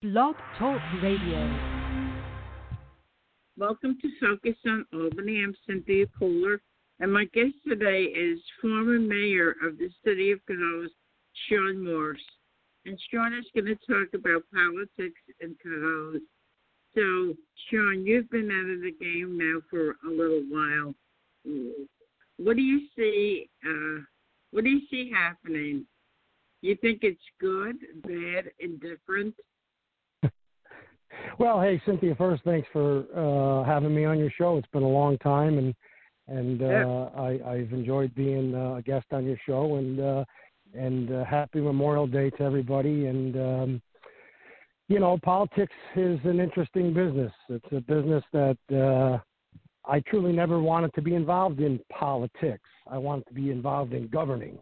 Blog Talk Radio. Welcome to Focus on Albany. I'm Cynthia Kohler, and my guest today is former mayor of the city of Cohoes, Shawn Morse. And Shawn is going to talk about politics in Cohoes. So, Shawn, you've been out of the game now for a little while. What do you see? Uh, what do you see happening? You think it's good, bad, indifferent? Well, hey Cynthia, first thanks for uh, having me on your show. It's been a long time, and and uh, yeah. I, I've enjoyed being uh, a guest on your show. And uh, and uh, happy Memorial Day to everybody. And um, you know, politics is an interesting business. It's a business that uh, I truly never wanted to be involved in politics. I wanted to be involved in governing,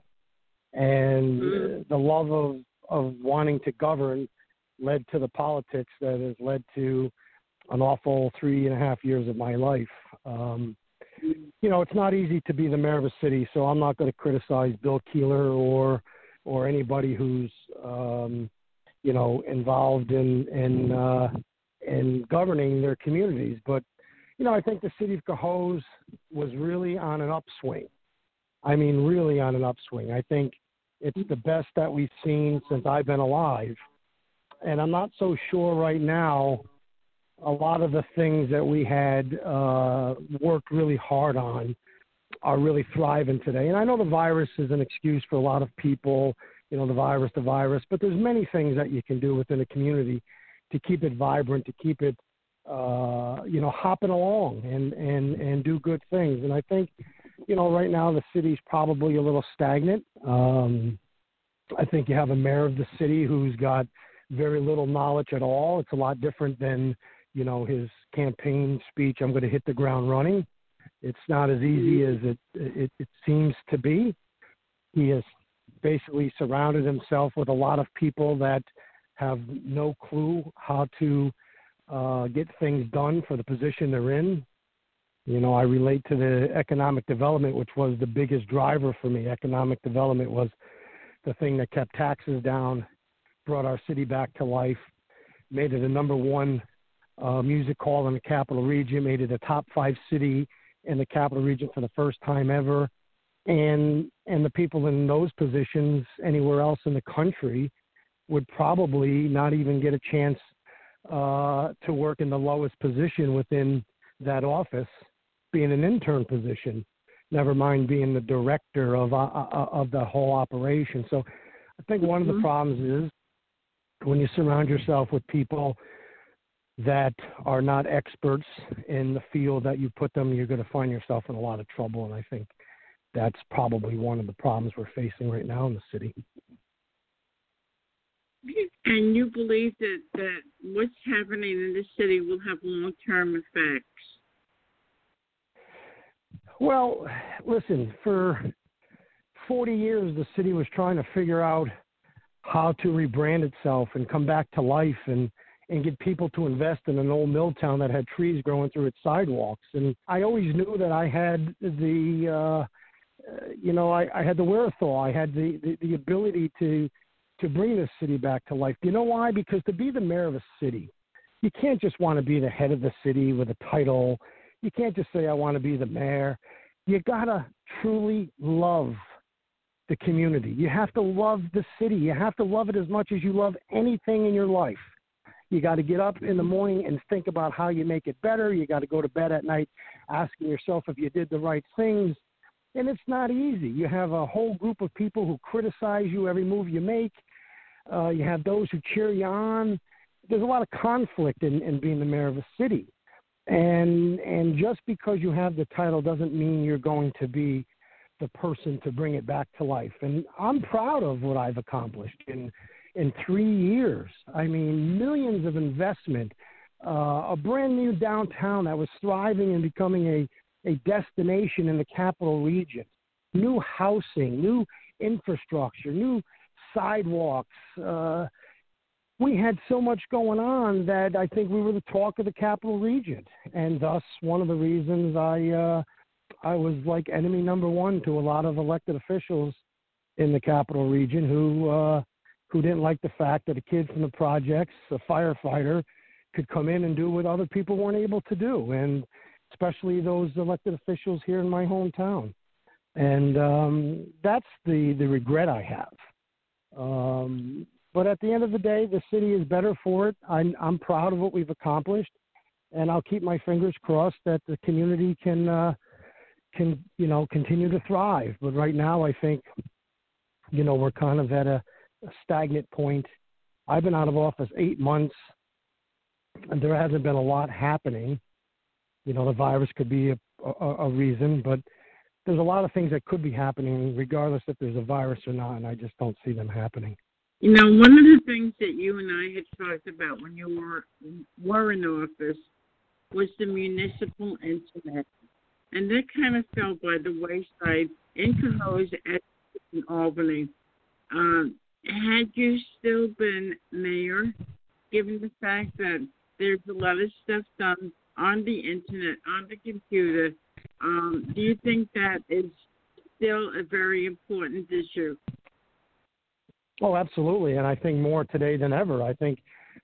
and mm-hmm. the love of of wanting to govern led to the politics that has led to an awful three and a half years of my life. Um, you know, it's not easy to be the mayor of a city, so I'm not going to criticize Bill Keeler or or anybody who's um, you know involved in in uh, in governing their communities. But you know, I think the city of Cohoes was really on an upswing. I mean, really on an upswing. I think it's the best that we've seen since I've been alive and I'm not so sure right now. A lot of the things that we had uh, worked really hard on are really thriving today. And I know the virus is an excuse for a lot of people. You know, the virus, the virus, but there's many things that you can do within a community to keep it vibrant, to keep it, uh, you know, hopping along and and and do good things. And I think, you know, right now the city's probably a little stagnant. Um, I think you have a mayor of the city who's got very little knowledge at all. It's a lot different than, you know, his campaign speech, I'm going to hit the ground running. It's not as easy as it, it, it seems to be. He has basically surrounded himself with a lot of people that have no clue how to uh, get things done for the position they're in. You know, I relate to the economic development, which was the biggest driver for me. Economic development was the thing that kept taxes down brought our city back to life, made it a number one uh, music hall in the capital region, made it a top five city in the capital region for the first time ever. And and the people in those positions anywhere else in the country would probably not even get a chance uh, to work in the lowest position within that office, being an intern position. Never mind being the director of uh, uh of the whole operation. So, I think one of the mm-hmm. problems is when you surround yourself with people that are not experts in the field that you put them, you're going to find yourself in a lot of trouble. And I think that's probably one of the problems we're facing right now in the city. And you believe that, that what's happening in the city will have long term effects? Well, listen, for 40 years, the city was trying to figure out how to rebrand itself and come back to life and and get people to invest in an old mill town that had trees growing through its sidewalks. And I always knew that I had the, uh, you know, I, I had the wherewithal, I had the, the, the ability to, to bring this city back to life. Do you know why? Because to be the mayor of a city, you can't just want to be the head of the city with a title. You can't just say, I want to be the mayor. You got to truly love the community. You have to love the city. You have to love it as much as you love anything in your life. You got to get up in the morning and think about how you make it better. You got to go to bed at night asking yourself if you did the right things. And it's not easy. You have a whole group of people who criticize you every move you make. Uh, you have those who cheer you on. There's a lot of conflict in, in being the mayor of a city. And and just because you have the title doesn't mean you're going to be the person to bring it back to life. And I'm proud of what I've accomplished in in three years. I mean, millions of investment, uh, a brand new downtown that was thriving and becoming a a destination in the capital region, new housing, new infrastructure, new sidewalks. Uh, we had so much going on that I think we were the talk of the capital region, and thus one of the reasons I uh, I was like enemy number one to a lot of elected officials in the capital region who uh, who didn't like the fact that a kid from the projects, a firefighter, could come in and do what other people weren't able to do, and especially those elected officials here in my hometown. And um, that's the the regret I have. Um, but at the end of the day, the city is better for it. I'm, I'm proud of what we've accomplished, and I'll keep my fingers crossed that the community can uh, can you know continue to thrive. But right now, I think you know we're kind of at a, a stagnant point. I've been out of office eight months, and there hasn't been a lot happening. You know, the virus could be a, a, a reason, but there's a lot of things that could be happening, regardless if there's a virus or not, and I just don't see them happening. You know, one of the things that you and I had talked about when you were were in office was the municipal internet, and that kind of fell by the wayside in Cohoes at in Albany. Um, had you still been mayor, given the fact that there's a lot of stuff done on the internet, on the computer, um, do you think that is still a very important issue? Oh, absolutely. And I think more today than ever. I think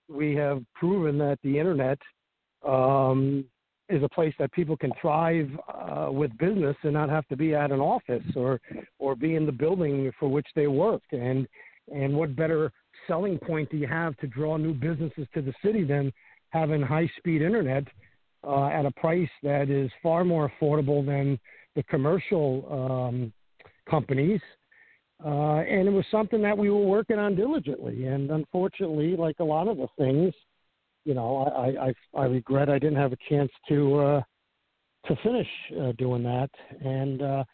we have proven that the internet um, is a place that people can thrive uh, with business and not have to be at an office or or be in the building for which they work. And and what better selling point do you have to draw new businesses to the city than having high speed internet uh, at a price that is far more affordable than the commercial um, companies. Uh, and it was something that we were working on diligently. And unfortunately, like a lot of the things, you know, I, I, I regret I didn't have a chance to uh, to finish uh, doing that. And uh,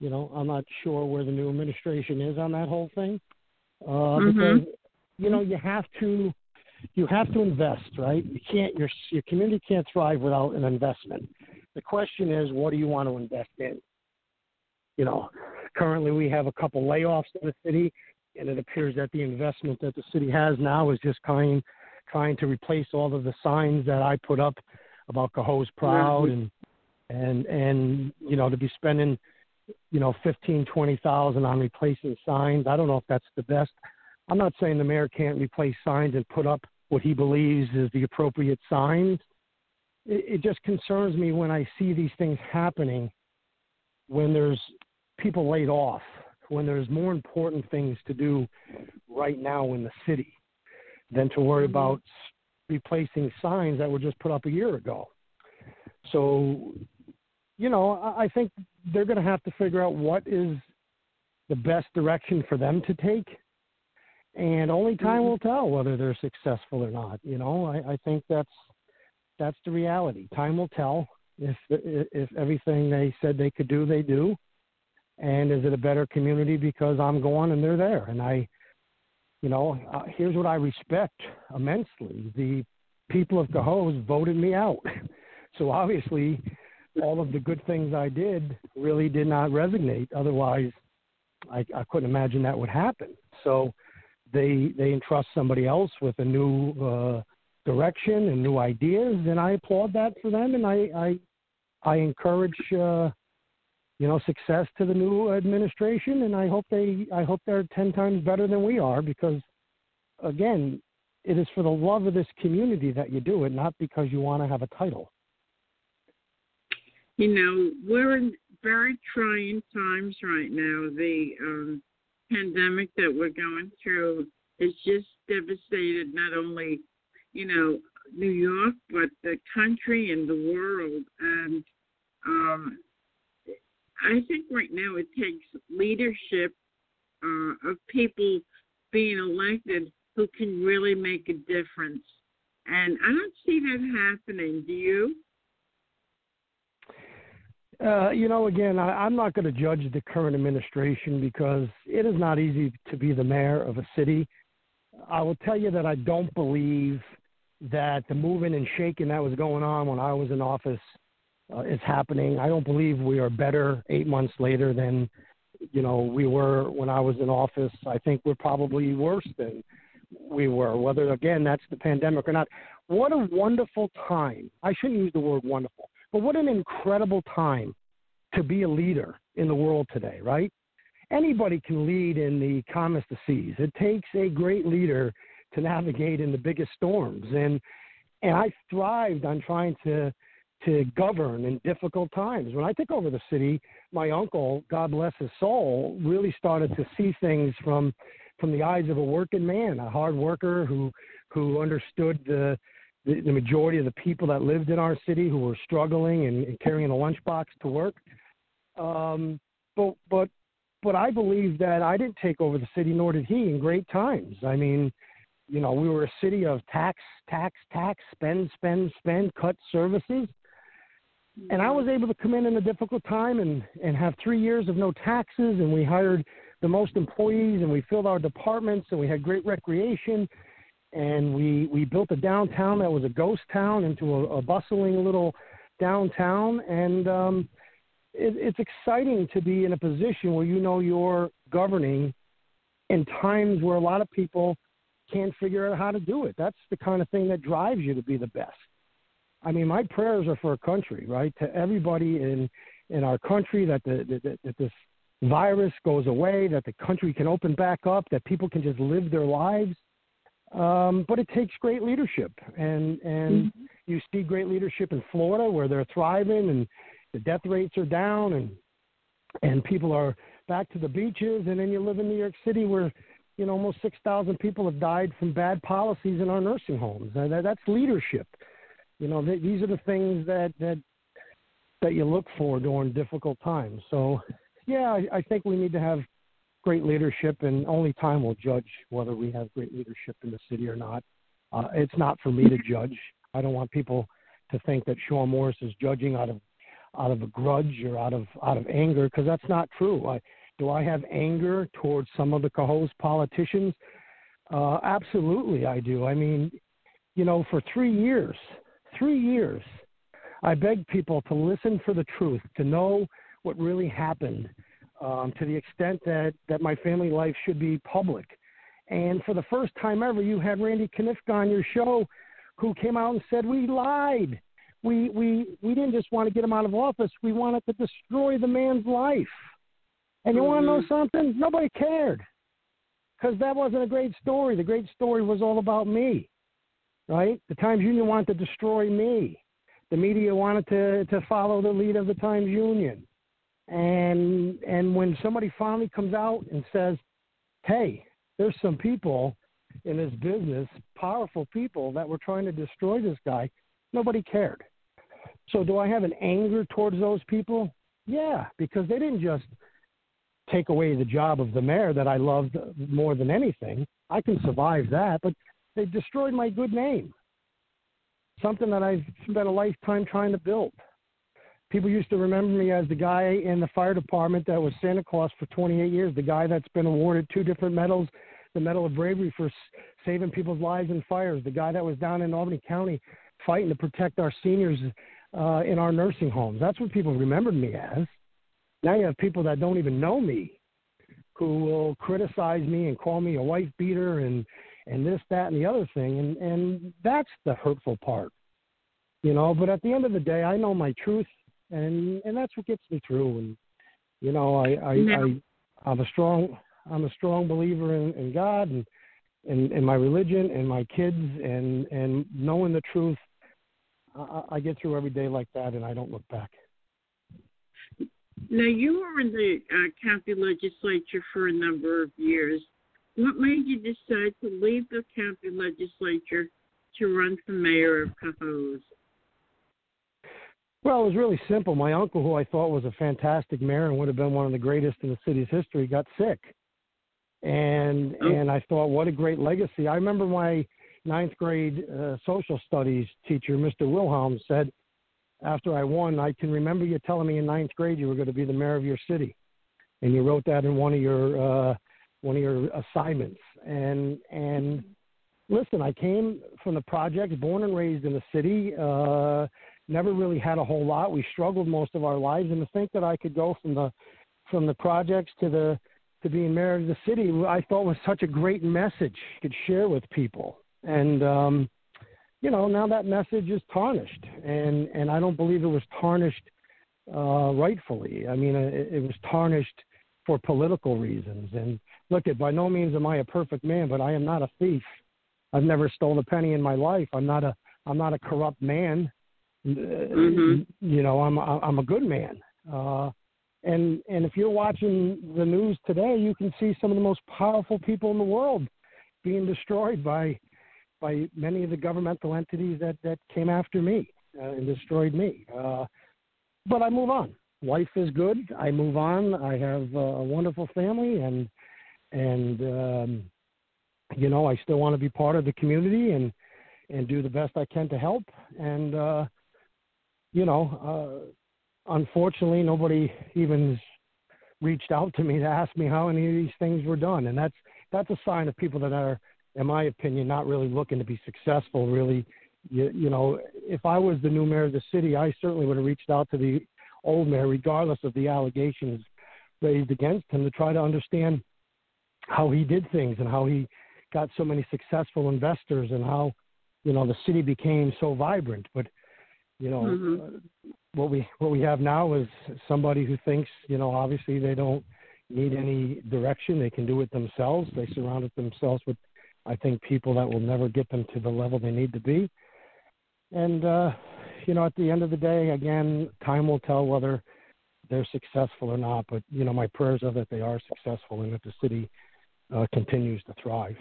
you know, I'm not sure where the new administration is on that whole thing. Uh, mm-hmm. Because you know, you have to you have to invest, right? You can't your your community can't thrive without an investment. The question is, what do you want to invest in? You know, currently we have a couple layoffs in the city, and it appears that the investment that the city has now is just trying trying to replace all of the signs that I put up about Cohoes proud mm-hmm. and and and you know to be spending you know fifteen twenty thousand on replacing signs. I don't know if that's the best I'm not saying the mayor can't replace signs and put up what he believes is the appropriate signs. It, it just concerns me when I see these things happening when there's people laid off, when there's more important things to do right now in the city than to worry mm-hmm. about replacing signs that were just put up a year ago. So, you know, I think they're going to have to figure out what is the best direction for them to take and only time mm-hmm. will tell whether they're successful or not. You know, I, I think that's that's the reality. Time will tell if if everything they said they could do, they do. And is it a better community because I'm gone and they're there? And I, you know, uh, here's what I respect immensely: the people of Cohoes voted me out. so obviously, all of the good things I did really did not resonate. Otherwise, I, I couldn't imagine that would happen. So they they entrust somebody else with a new uh, direction and new ideas, and I applaud that for them, and I I, I encourage uh, you know success to the new administration, and I hope they I hope they're ten times better than we are because again, it is for the love of this community that you do it, not because you want to have a title. You know, we're in very trying times right now. The um, pandemic that we're going through has just devastated not only, you know, New York, but the country and the world. And um, I think right now it takes leadership uh, of people being elected who can really make a difference. And I don't see that happening. Do you? Uh, you know, again, I, I'm not going to judge the current administration because it is not easy to be the mayor of a city. I will tell you that I don't believe that the moving and shaking that was going on when I was in office uh, is happening. I don't believe we are better eight months later than you know we were when I was in office. I think we're probably worse than we were. Whether again that's the pandemic or not. What a wonderful time! I shouldn't use the word wonderful. But what an incredible time to be a leader in the world today, right? anybody can lead in the calmest of seas. It takes a great leader to navigate in the biggest storms, and and I thrived on trying to to govern in difficult times. When I took over the city, my uncle, God bless his soul, really started to see things from from the eyes of a working man, a hard worker who who understood the the, the majority of the people that lived in our city who were struggling and, and carrying a lunchbox to work. Um, but but but I believe that I didn't take over the city, nor did he, in great times. I mean, you know, we were a city of tax, tax, tax, spend, spend, spend, cut services. And I was able to come in in a difficult time and, and have three years of no taxes, and we hired the most employees, and we filled our departments, and we had great recreation, and we we built a downtown that was a ghost town into a, a bustling little downtown, and um, it, it's exciting to be in a position where you know you're governing in times where a lot of people can't figure out how to do it. That's the kind of thing that drives you to be the best. I mean, my prayers are for a country, right? To everybody in in our country that the that, that this virus goes away, that the country can open back up, that people can just live their lives. Um, but it takes great leadership, and and mm-hmm. you see great leadership in Florida where they're thriving and the death rates are down and and people are back to the beaches, and then you live in New York City where you know almost six thousand people have died from bad policies in our nursing homes. And that, that's leadership. You know, th- these are the things that that that you look for during difficult times. So, yeah, I, I think we need to have great leadership, and only time will judge whether we have great leadership in the city or not. Uh, it's not for me to judge. I don't want people to think that Shawn Morse is judging out of out of a grudge or out of out of anger because that's not true. I, do I have anger towards some of the Cohoes politicians? Uh, absolutely, I do. I mean, you know, for three years, three years, I begged people to listen for the truth, to know what really happened, um, to the extent that, that my family life should be public. And for the first time ever, you had Randy Knifka on your show who came out and said, We lied. We, we, we didn't just want to get him out of office, we wanted to destroy the man's life. And you mm-hmm. want to know something? Nobody cared because that wasn't a great story. The great story was all about me, right? The Times Union wanted to destroy me. The media wanted to, to follow the lead of the Times Union. And and when somebody finally comes out and says, "Hey, there's some people in this business, powerful people that were trying to destroy this guy," nobody cared. So do I have an anger towards those people? Yeah, because they didn't just take away the job of the mayor that I loved more than anything. I can survive that, but they destroyed my good name. Something that I've spent a lifetime trying to build people used to remember me as the guy in the fire department that was Santa Claus for 28 years, the guy that's been awarded two different medals, the Medal of Bravery for saving people's lives in fires, the guy that was down in Albany County fighting to protect our seniors uh, in our nursing homes. That's what people remembered me as. Now you have people that don't even know me who will criticize me and call me a wife beater and and this, that, and the other thing, and and that's the hurtful part, you know. But at the end of the day, I know my truth, and and that's what gets me through. And you know, I I, I I'm a strong I'm a strong believer in, in God and in, in my religion and my kids and and knowing the truth. I, I get through every day like that, and I don't look back. Now you were in the uh, county legislature for a number of years. What made you decide to leave the county legislature to run for mayor of Cohoes? Well, it was really simple. My uncle, who I thought was a fantastic mayor and would have been one of the greatest in the city's history, got sick, and oh. and I thought, what a great legacy. I remember my ninth grade uh, social studies teacher, Mr. Wilhelm, said after I won, I can remember you telling me in ninth grade you were going to be the mayor of your city, and you wrote that in one of your uh, one of your assignments. And and listen, I came from the projects, born and raised in the city. Uh, never really had a whole lot. We struggled most of our lives, and to think that I could go from the from the projects to the to being mayor of the city, I thought was such a great message could share with people. And um, you know, now that message is tarnished, and and I don't believe it was tarnished uh, rightfully. I mean, it, it was tarnished for political reasons. And look, at by no means am I a perfect man, but I am not a thief. I've never stolen a penny in my life. I'm not a I'm not a corrupt man. Mm-hmm. You know, I'm I'm a good man. Uh, and and if you're watching the news today, you can see some of the most powerful people in the world being destroyed by by many of the governmental entities that that came after me uh, and destroyed me. Uh, but I move on. Life is good. I move on. I have a wonderful family, and and um, you know I still want to be part of the community and and do the best I can to help. And uh, you know, uh, unfortunately, nobody even reached out to me to ask me how any of these things were done, and that's that's a sign of people that are, in my opinion, not really looking to be successful. Really, you, you know, if I was the new mayor of the city, I certainly would have reached out to the old mayor, regardless of the allegations raised against him, to try to understand how he did things and how he got so many successful investors and how you know the city became so vibrant. But you know, Mhm. uh, what we what we have now is somebody who thinks you know obviously they don't need any direction. They can do it themselves. They surrounded themselves with, I think, people that will never get them to the level they need to be. And uh, you know, at the end of the day, again, time will tell whether they're successful or not. But you know, my prayers are that they are successful and that the city uh, continues to thrive.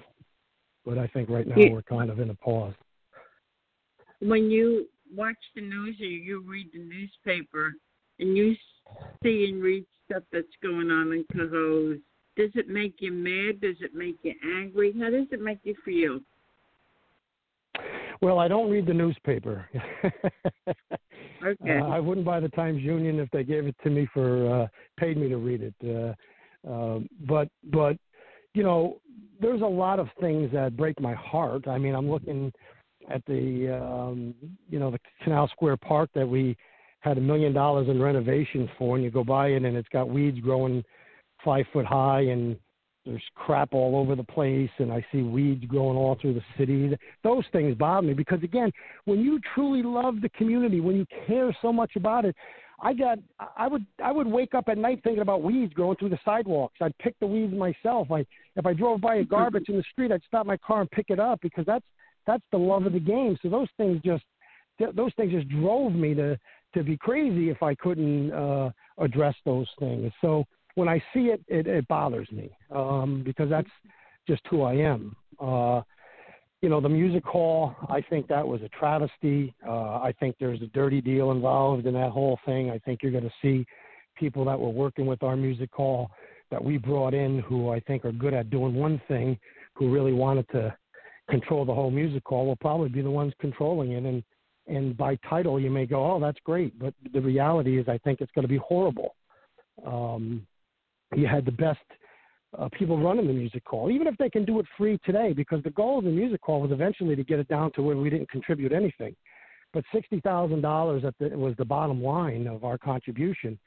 But I think right now Yeah. we're kind of in a pause. When you watch the news or you read the newspaper and you see and read stuff that's going on in Cohoes, does it make you mad? Does it make you angry? How does it make you feel? Well, I don't read the newspaper. Okay. Uh, I wouldn't buy the Times Union if they gave it to me for uh, paid me to read it. Uh, um, but but you know, there's a lot of things that break my heart. I mean, I'm looking at the um, you know the Canal Square Park that we had a million dollars in renovations for, and you go by it and it's got weeds growing five foot high and there's crap all over the place and I see weeds growing all through the city. Those things bother me because again, when you truly love the community, when you care so much about it, I got I would I would wake up at night thinking about weeds growing through the sidewalks. I'd pick the weeds myself. I if I drove by a garbage in the street, I'd stop my car and pick it up because that's that's the love of the game. So those things just th- those things just drove me to to be crazy if I couldn't uh address those things. So when I see it, it, it bothers me um, because that's just who I am. Uh, you know, the music hall, I think that was a travesty. Uh, I think there's a dirty deal involved in that whole thing. I think you're going to see people that were working with our music hall that we brought in who I think are good at doing one thing, who really wanted to control the whole music hall, will probably be the ones controlling it. And and by title, you may go, oh, that's great, but the reality is, I think it's going to be horrible. Um, you had the best uh, people running the music hall, even if they can do it free today, because the goal of the music hall was eventually to get it down to where we didn't contribute anything. But sixty thousand dollars was the bottom line of our contribution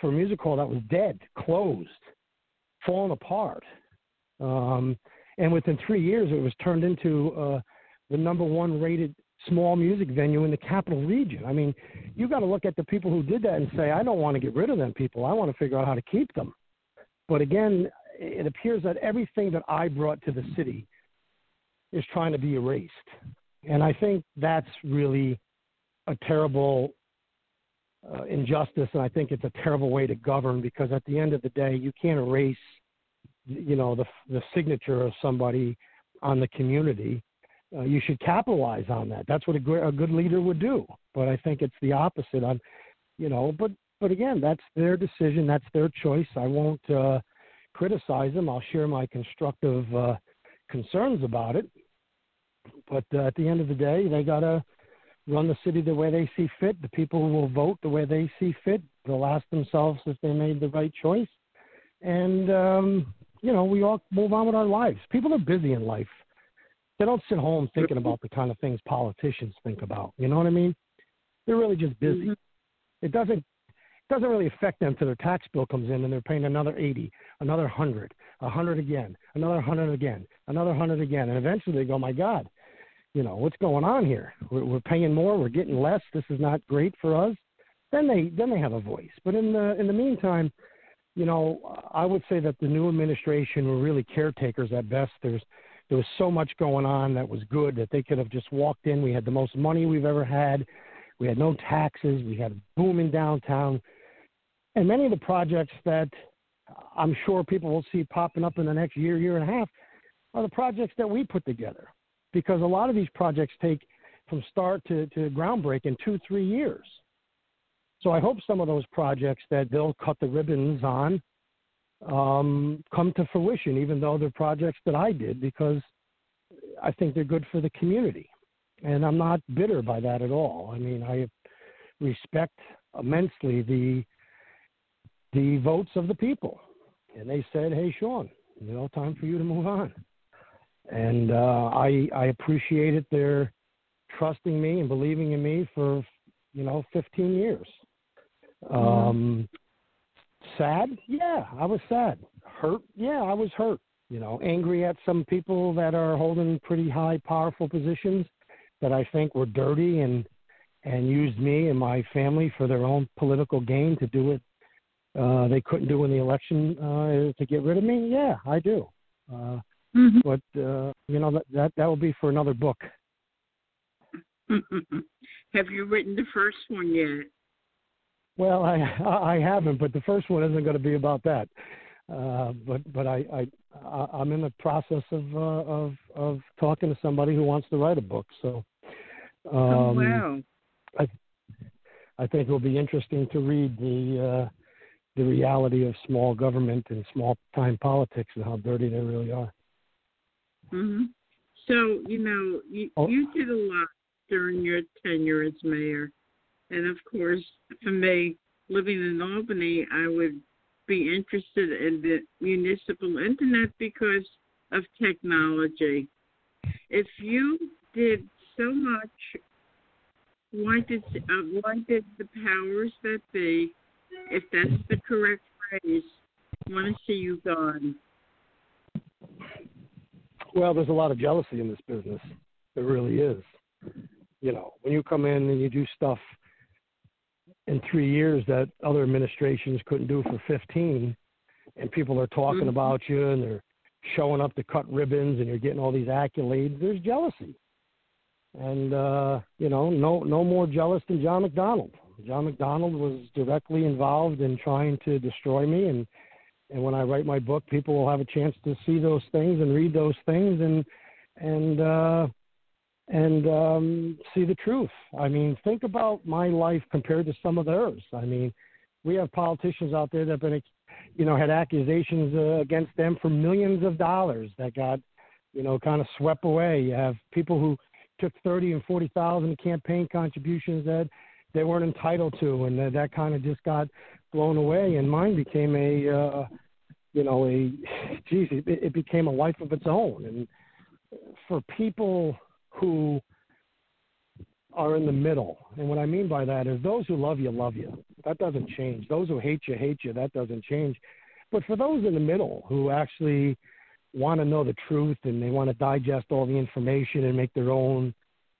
for a music hall that was dead, closed, falling apart. Um, and within three years, it was turned into uh, the number one rated small music venue in the capital region. I mean, you got to look at the people who did that and say, I don't want to get rid of them people. I want to figure out how to keep them. But again, it appears that everything that I brought to the city is trying to be erased. And I think that's really a terrible uh, injustice. And I think it's a terrible way to govern because at the end of the day, you can't erase, you know, the, the signature of somebody on the community. Uh, you should capitalize on that. That's what a, gr- a good leader would do. But I think it's the opposite. On, you know, but but again, that's their decision. That's their choice. I won't uh, criticize them. I'll share my constructive uh, concerns about it. But uh, at the end of the day, they got to run the city the way they see fit. The people will vote the way they see fit. They'll ask themselves if they made the right choice. And, um, you know, we all move on with our lives. People are busy in life. They don't sit home thinking about the kind of things politicians think about. You know what I mean? They're really just busy. Mhm. It doesn't doesn't really affect them till their tax bill comes in and they're paying another 80, another 100, a 100 again, another 100 again, another 100 again. And eventually they go, my God, you know, what's going on here? We're, we're paying more, we're getting less. This is not great for us. Then they then they have a voice. But in the in the meantime, you know, I would say that the new administration were really caretakers at best. There's there was so much going on that was good that they could have just walked in. We had the most money we've ever had. We had no taxes. We had a booming downtown. And many of the projects that I'm sure people will see popping up in the next year, year and a half are the projects that we put together. Because a lot of these projects take from start to, to groundbreaking two, three years. So I hope some of those projects that they'll cut the ribbons on um, come to fruition, even though they're projects that I did, because I think they're good for the community. And I'm not bitter by that at all. I mean, I respect immensely the the votes of the people, and they said, "Hey, Shawn, you know, time for you to move on." And uh, I I appreciated their trusting me and believing in me for you know 15 years. Mm-hmm. Um, sad, yeah, I was sad. Hurt, yeah, I was hurt. You know, angry at some people that are holding pretty high, powerful positions that I think were dirty and and used me and my family for their own political gain to do it. Uh, they couldn't do in the election uh, to get rid of me. Yeah, I do. Uh, mm-hmm. But uh, you know that that that will be for another book. Have you written the first one yet? Well, I I haven't, but the first one isn't going to be about that. Uh, but but I I I'm in the process of uh, of of talking to somebody who wants to write a book. So oh, um, oh, wow. I I think it will be interesting to read the uh, the reality of small government and small time politics and how dirty they really are. Mhm. So you know you oh. you did a lot during your tenure as mayor. And of course, for me, living in Albany, I would be interested in the municipal internet because of technology. If you did so much, why did uh, why did the powers that be, if that's the correct phrase, I want to see you gone? Well, there's a lot of jealousy in this business. There really is. You know, when you come in and you do stuff in three years that other administrations couldn't do for 15 and people are talking mm-hmm. about you and they're showing up to cut ribbons and you're getting all these accolades there's jealousy and uh you know no no more jealous than john mcdonald john mcdonald was directly involved in trying to destroy me and and when i write my book people will have a chance to see those things and read those things and and uh and um, see the truth. I mean, think about my life compared to some of theirs. I mean, we have politicians out there that have been, you know, had accusations uh, against them for millions of dollars that got, you know, kind of swept away. You have people who took thirty and forty thousand campaign contributions that they weren't entitled to, and that, that kind of just got blown away. And mine became a, uh, you know, a, geez, it, it became a life of its own. And for people who are in the middle. And what I mean by that is those who love you, love you. That doesn't change. Those who hate you, hate you. That doesn't change. But for those in the middle who actually want to know the truth and they want to digest all the information and make their own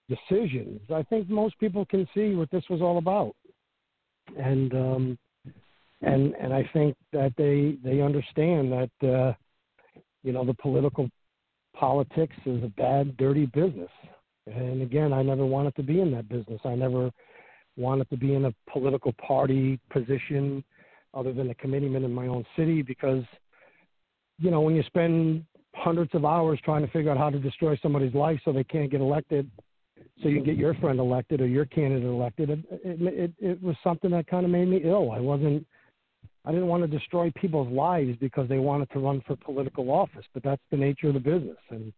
decisions, I think most people can see what this was all about. And um, and and I think that they they understand that uh, you know the political politics is a bad, dirty business. And again, I never wanted to be in that business. I never wanted to be in a political party position other than a committeeman in my own city because, you know, when you spend hundreds of hours trying to figure out how to destroy somebody's life so they can't get elected, so you get your friend elected or your candidate elected, it, it, it, it was something that kind of made me ill. I wasn't I didn't want to destroy people's lives because they wanted to run for political office, but that's the nature of the business. And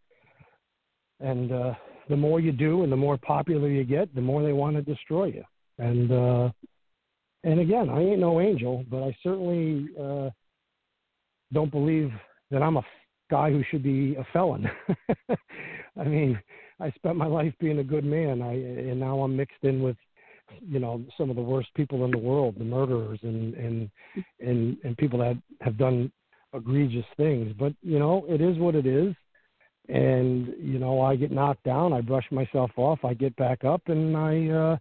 and uh, the more you do, and the more popular you get, the more they want to destroy you. And uh, and again, I ain't no angel, but I certainly uh, don't believe that I'm a guy who should be a felon. I mean, I spent my life being a good man, I and now I'm mixed in with you know some of the worst people in the world, the murderers and and and and people that have done egregious things. But you know, it is what it is. And you know, I get knocked down, I brush myself off, I get back up, and I uh,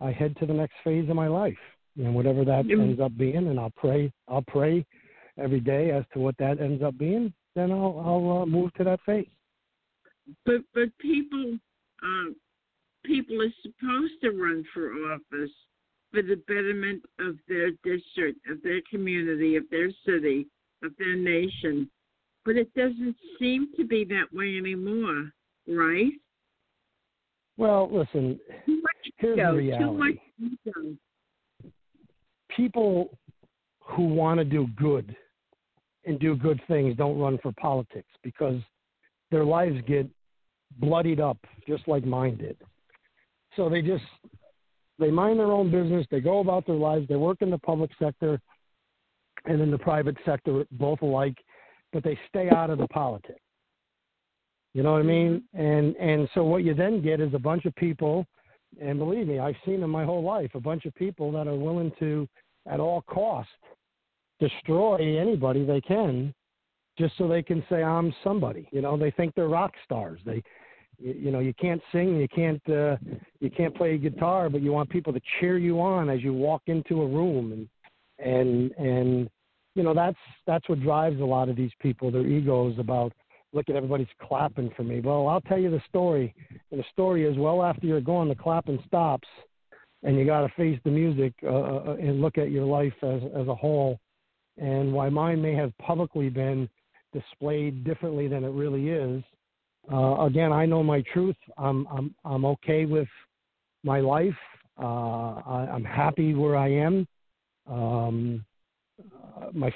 I head to the next phase of my life, and whatever that ends up being. And I'll pray, I'll pray every day as to what that ends up being, then I'll I'll uh, move to that phase. But but people uh, people are supposed to run for office for the betterment of their district, of their community, of their city, of their nation. But it doesn't seem to be that way anymore, right? Well, listen, here's ego, the reality. People who want to do good and do good things don't run for politics because their lives get bloodied up just like mine did. So they just they mind their own business, they go about their lives, they work in the public sector and in the private sector both alike, but they stay out of the politics. You know what I mean? And and so what you then get is a bunch of people, and believe me, I've seen them my whole life, a bunch of people that are willing to, at all cost, destroy anybody they can, just so they can say I'm somebody. You know, they think they're rock stars. They, you, know, you can't sing, you can't, uh, you can't play guitar, but you want people to cheer you on as you walk into a room, and and and you know that's that's what drives a lot of these people. Their egos about look at everybody's clapping for me. Well, I'll tell you the story. And the story is well after you're gone, the clapping stops, and you got to face the music uh, uh, uh, and look at your life as as a whole. And why mine may have publicly been displayed differently than it really is. Uh, again, I know my truth. I'm I'm I'm okay with my life. Uh, I, I'm happy where I am. Um, uh, my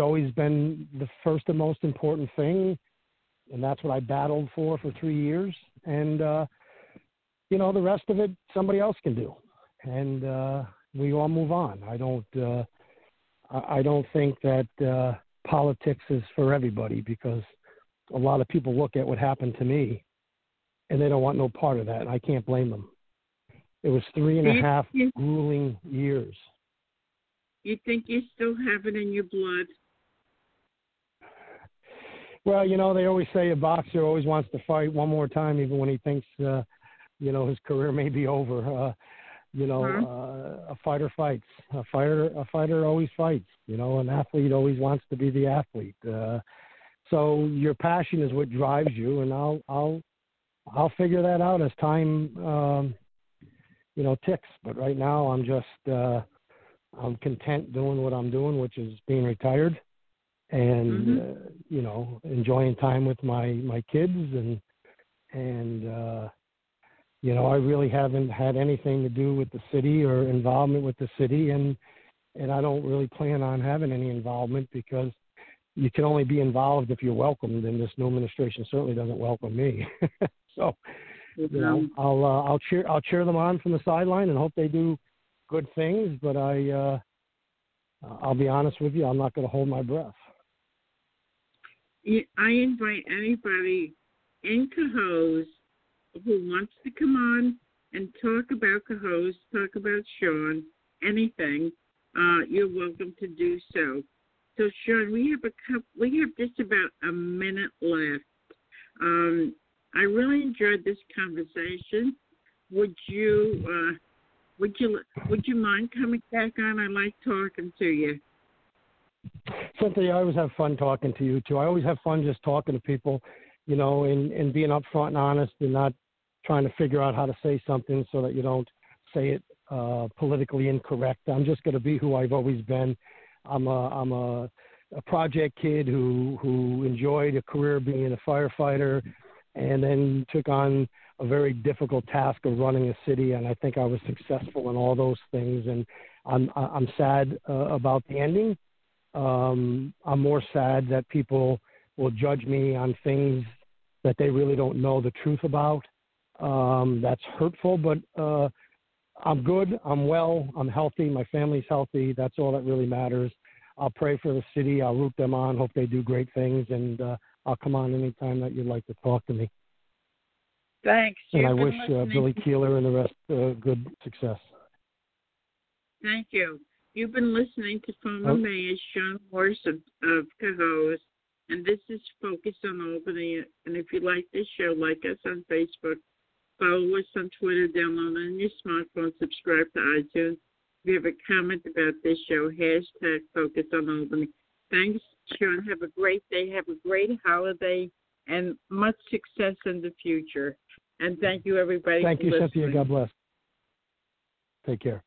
always been the first and most important thing and that's what I battled for for three years. And uh, you know, the rest of it somebody else can do, and uh, we all move on. I don't. Uh, I don't think that uh, politics is for everybody because a lot of people look at what happened to me, and they don't want no part of that. And I can't blame them. It was three and a half grueling years. You think you still have it in your blood? Well, you know, they always say a boxer always wants to fight one more time, even when he thinks, uh, you know, his career may be over. Uh, you know, mm-hmm. uh, a fighter fights. A fighter, a fighter always fights. You know, an athlete always wants to be the athlete. Uh, so your passion is what drives you, and I'll, I'll, I'll figure that out as time, um, you know, ticks. But right now, I'm just, uh, I'm content doing what I'm doing, which is being retired and mm-hmm. uh, you know enjoying time with my my kids and and uh you know I really haven't had anything to do with the city or involvement with the city and and I don't really plan on having any involvement because you can only be involved if you're welcomed and this new administration certainly doesn't welcome me so you know mm-hmm. I'll uh, I'll cheer I'll cheer them on from the sideline and hope they do good things but I uh I'll be honest with you I'm not going to hold my breath I invite anybody in Cohoes who wants to come on and talk about Cohoes, talk about Shawn, anything. Uh, you're welcome to do so. So, Shawn, we have a couple. We have just about a minute left. Um, I really enjoyed this conversation. Would you? Uh, would you? Would you mind coming back on? I like talking to you. Cynthia, I always have fun talking to you too. I always have fun just talking to people, you know, and, and being upfront and honest and not trying to figure out how to say something so that you don't say it uh, politically incorrect. I'm just going to be who I've always been. I'm a I'm a, a project kid who who enjoyed a career being a firefighter, and then took on a very difficult task of running a city. And I think I was successful in all those things. And I'm I'm sad uh, about the ending um, I'm more sad that people will judge me on things that they really don't know the truth about. Um, that's hurtful, but uh, I'm good. I'm well. I'm healthy. My family's healthy. That's all that really matters. I'll pray for the city. I'll root them on. Hope they do great things, and uh, I'll come on anytime that you'd like to talk to me. Thanks. And You've I wish uh, Billy Keeler and the rest uh, good success. Thank you. You've been listening to former oh. Mayor Shawn Morse of, of Cohoes, and this is Focus on Albany. And if you like this show, like us on Facebook, follow us on Twitter, download on your smartphone, subscribe to iTunes. If you have a comment about this show, hashtag Focus on Albany. Thanks, Shawn. Have a great day. Have a great holiday and much success in the future. And thank you, everybody. Thank for you, listening. Cynthia. God bless. Take care.